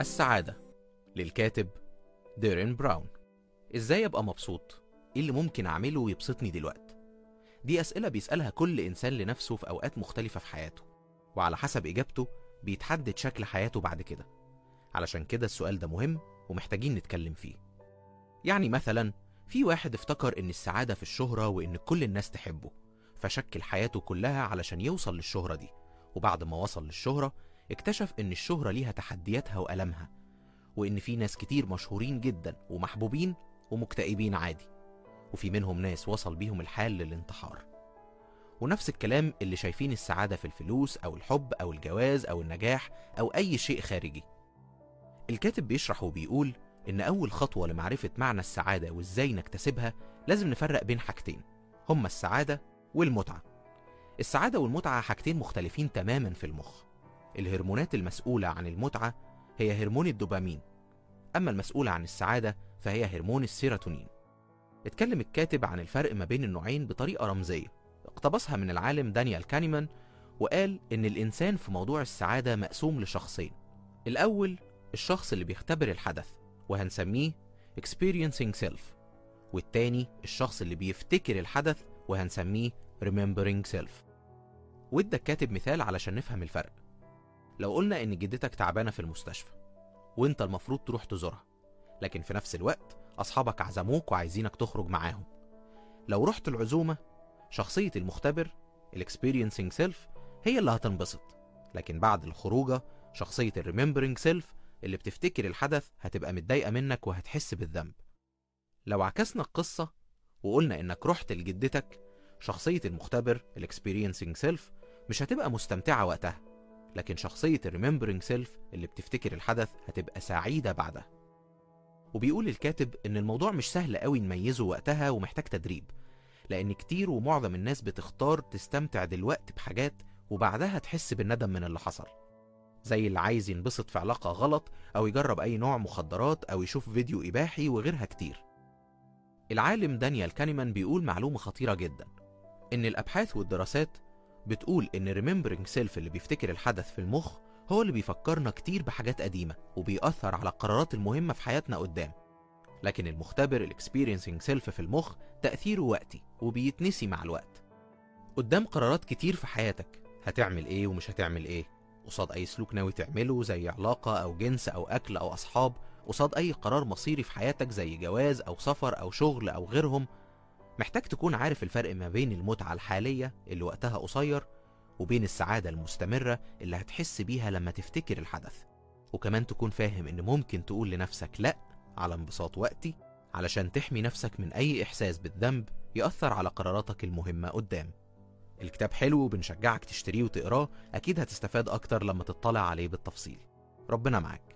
السعادة للكاتب ديرين براون. إزاي أبقى مبسوط؟ إيه اللي ممكن أعمله يبسطني دلوقتي؟ دي أسئلة بيسألها كل إنسان لنفسه في أوقات مختلفة في حياته وعلى حسب إجابته بيتحدد شكل حياته بعد كده. علشان كده السؤال ده مهم ومحتاجين نتكلم فيه. يعني مثلا في واحد افتكر إن السعادة في الشهرة وإن كل الناس تحبه فشكل حياته كلها علشان يوصل للشهرة دي وبعد ما وصل للشهرة اكتشف إن الشهرة ليها تحدياتها والامها وإن في ناس كتير مشهورين جدا ومحبوبين ومكتئبين عادي وفي منهم ناس وصل بيهم الحال للانتحار. ونفس الكلام اللي شايفين السعادة في الفلوس أو الحب أو الجواز أو النجاح أو أي شيء خارجي. الكاتب بيشرح وبيقول إن أول خطوة لمعرفة معنى السعادة وإزاي نكتسبها لازم نفرق بين حاجتين هما السعادة والمتعة. السعادة والمتعة حاجتين مختلفين تماما في المخ. الهرمونات المسؤولة عن المتعة هي هرمون الدوبامين. أما المسؤولة عن السعادة فهي هرمون السيروتونين. اتكلم الكاتب عن الفرق ما بين النوعين بطريقة رمزية. اقتبسها من العالم دانيال كانيمان وقال إن الإنسان في موضوع السعادة مقسوم لشخصين. الأول الشخص اللي بيختبر الحدث وهنسميه experiencing self والتاني الشخص اللي بيفتكر الحدث وهنسميه remembering self. وادى الكاتب مثال علشان نفهم الفرق. لو قلنا إن جدتك تعبانة في المستشفى وإنت المفروض تروح تزورها لكن في نفس الوقت أصحابك عزموك وعايزينك تخرج معاهم. لو رحت العزومة شخصية المختبر ال experiencing self هي اللي هتنبسط. لكن بعد الخروجة شخصية ال remembering self اللي بتفتكر الحدث هتبقى متضايقة منك وهتحس بالذنب. لو عكسنا القصة وقلنا إنك رحت لجدتك شخصية المختبر ال experiencing self مش هتبقى مستمتعة وقتها. لكن شخصية ال remembering self اللي بتفتكر الحدث هتبقى سعيدة بعدها. وبيقول الكاتب إن الموضوع مش سهل قوي نميزه وقتها ومحتاج تدريب لأن كتير ومعظم الناس بتختار تستمتع دلوقتي بحاجات وبعدها تحس بالندم من اللي حصل. زي اللي عايز ينبسط في علاقة غلط أو يجرب أي نوع مخدرات أو يشوف فيديو إباحي وغيرها كتير. العالم دانيال كانيمان بيقول معلومة خطيرة جدا إن الأبحاث والدراسات بتقول إن remembering self اللي بيفتكر الحدث في المخ هو اللي بيفكرنا كتير بحاجات قديمة وبيأثر على القرارات المهمة في حياتنا قدام. لكن المختبر ال experiencing self في المخ تأثيره وقتي وبيتنسي مع الوقت. قدام قرارات كتير في حياتك هتعمل إيه ومش هتعمل إيه؟ قصاد أي سلوك ناوي تعمله زي علاقة أو جنس أو أكل أو أصحاب؟ قصاد أي قرار مصيري في حياتك زي جواز أو سفر أو شغل أو غيرهم؟ محتاج تكون عارف الفرق ما بين المتعة الحالية اللي وقتها قصير وبين السعادة المستمرة اللي هتحس بيها لما تفتكر الحدث. وكمان تكون فاهم إن ممكن تقول لنفسك لأ على انبساط وقتي علشان تحمي نفسك من أي إحساس بالذنب يأثر على قراراتك المهمة قدام. الكتاب حلو وبنشجعك تشتريه وتقراه أكيد هتستفاد أكتر لما تطلع عليه بالتفصيل. ربنا معاك.